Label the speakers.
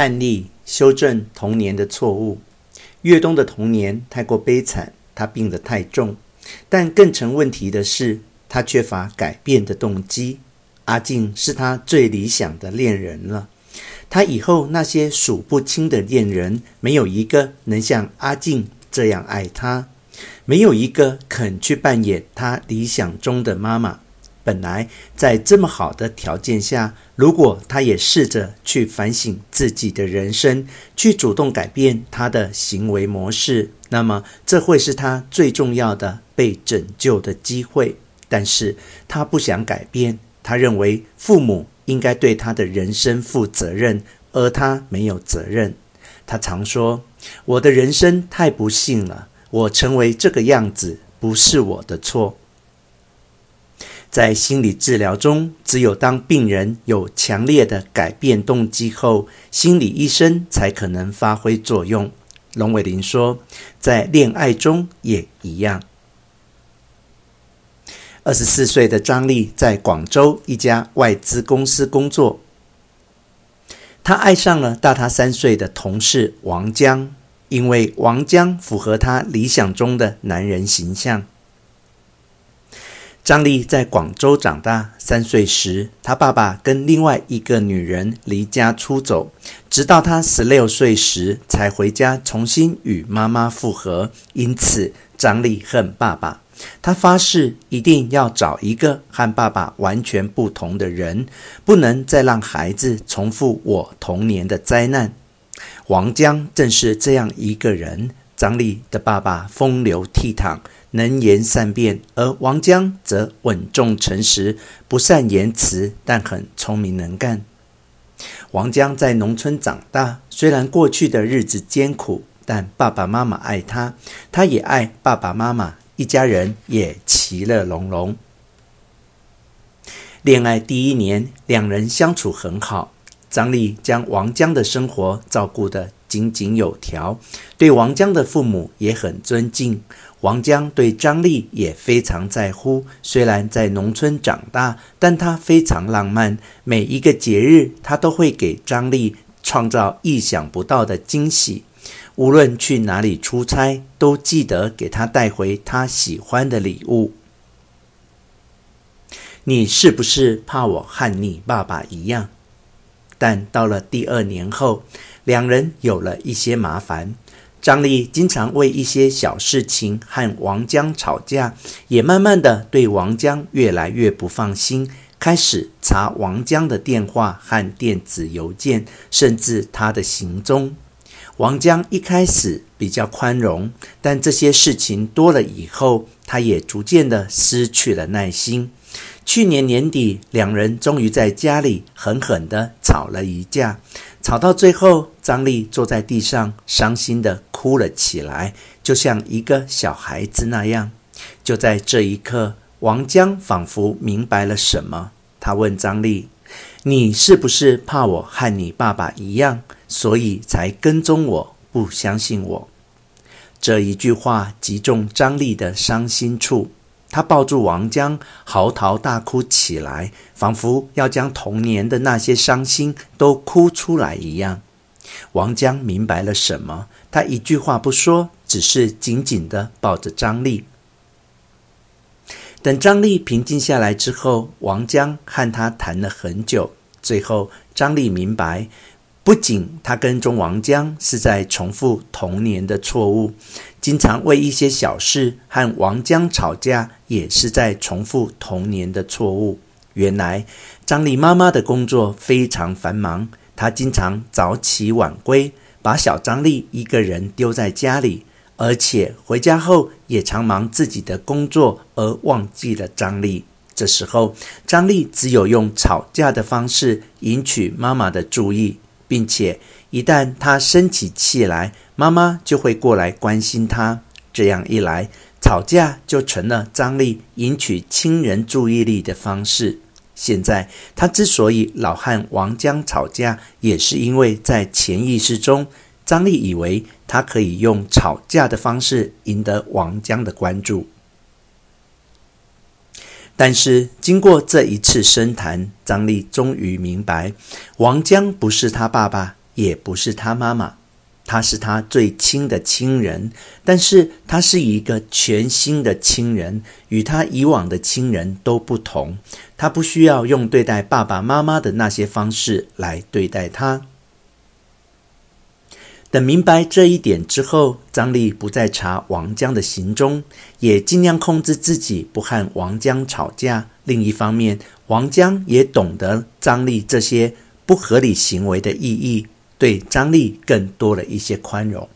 Speaker 1: 案例修正童年的错误。越冬的童年太过悲惨，他病得太重，但更成问题的是，他缺乏改变的动机。阿静是他最理想的恋人了，他以后那些数不清的恋人，没有一个能像阿静这样爱他，没有一个肯去扮演他理想中的妈妈。本来在这么好的条件下，如果他也试着去反省自己的人生，去主动改变他的行为模式，那么这会是他最重要的被拯救的机会。但是他不想改变，他认为父母应该对他的人生负责任，而他没有责任。他常说：“我的人生太不幸了，我成为这个样子不是我的错。”在心理治疗中，只有当病人有强烈的改变动机后，心理医生才可能发挥作用。龙伟林说，在恋爱中也一样。二十四岁的张丽在广州一家外资公司工作，她爱上了大她三岁的同事王江，因为王江符合她理想中的男人形象。张丽在广州长大，三岁时，她爸爸跟另外一个女人离家出走，直到她十六岁时才回家重新与妈妈复合。因此，张丽恨爸爸，她发誓一定要找一个和爸爸完全不同的人，不能再让孩子重复我童年的灾难。王江正是这样一个人。张莉的爸爸风流倜傥。能言善辩，而王江则稳重诚实，不善言辞，但很聪明能干。王江在农村长大，虽然过去的日子艰苦，但爸爸妈妈爱他，他也爱爸爸妈妈，一家人也其乐融融。恋爱第一年，两人相处很好，张丽将王江的生活照顾得井井有条，对王江的父母也很尊敬。王江对张丽也非常在乎，虽然在农村长大，但他非常浪漫。每一个节日，他都会给张丽创造意想不到的惊喜。无论去哪里出差，都记得给他带回他喜欢的礼物。你是不是怕我和你爸爸一样？但到了第二年后，两人有了一些麻烦。张丽经常为一些小事情和王江吵架，也慢慢的对王江越来越不放心，开始查王江的电话和电子邮件，甚至他的行踪。王江一开始比较宽容，但这些事情多了以后，他也逐渐的失去了耐心。去年年底，两人终于在家里狠狠的吵了一架。吵到最后，张丽坐在地上，伤心地哭了起来，就像一个小孩子那样。就在这一刻，王江仿佛明白了什么，他问张丽：“你是不是怕我和你爸爸一样，所以才跟踪我，不相信我？”这一句话击中张丽的伤心处。他抱住王江，嚎啕大哭起来，仿佛要将童年的那些伤心都哭出来一样。王江明白了什么？他一句话不说，只是紧紧地抱着张丽。等张丽平静下来之后，王江和他谈了很久。最后，张丽明白。不仅他跟踪王江是在重复童年的错误，经常为一些小事和王江吵架，也是在重复童年的错误。原来张丽妈妈的工作非常繁忙，她经常早起晚归，把小张丽一个人丢在家里，而且回家后也常忙自己的工作，而忘记了张丽。这时候，张丽只有用吵架的方式引起妈妈的注意。并且，一旦他生起气来，妈妈就会过来关心他。这样一来，吵架就成了张丽引起亲人注意力的方式。现在，他之所以老和王江吵架，也是因为在潜意识中，张丽以为他可以用吵架的方式赢得王江的关注。但是经过这一次深谈，张丽终于明白，王江不是他爸爸，也不是他妈妈，他是他最亲的亲人，但是他是一个全新的亲人，与他以往的亲人都不同。他不需要用对待爸爸妈妈的那些方式来对待他。等明白这一点之后，张丽不再查王江的行踪，也尽量控制自己不和王江吵架。另一方面，王江也懂得张丽这些不合理行为的意义，对张丽更多了一些宽容。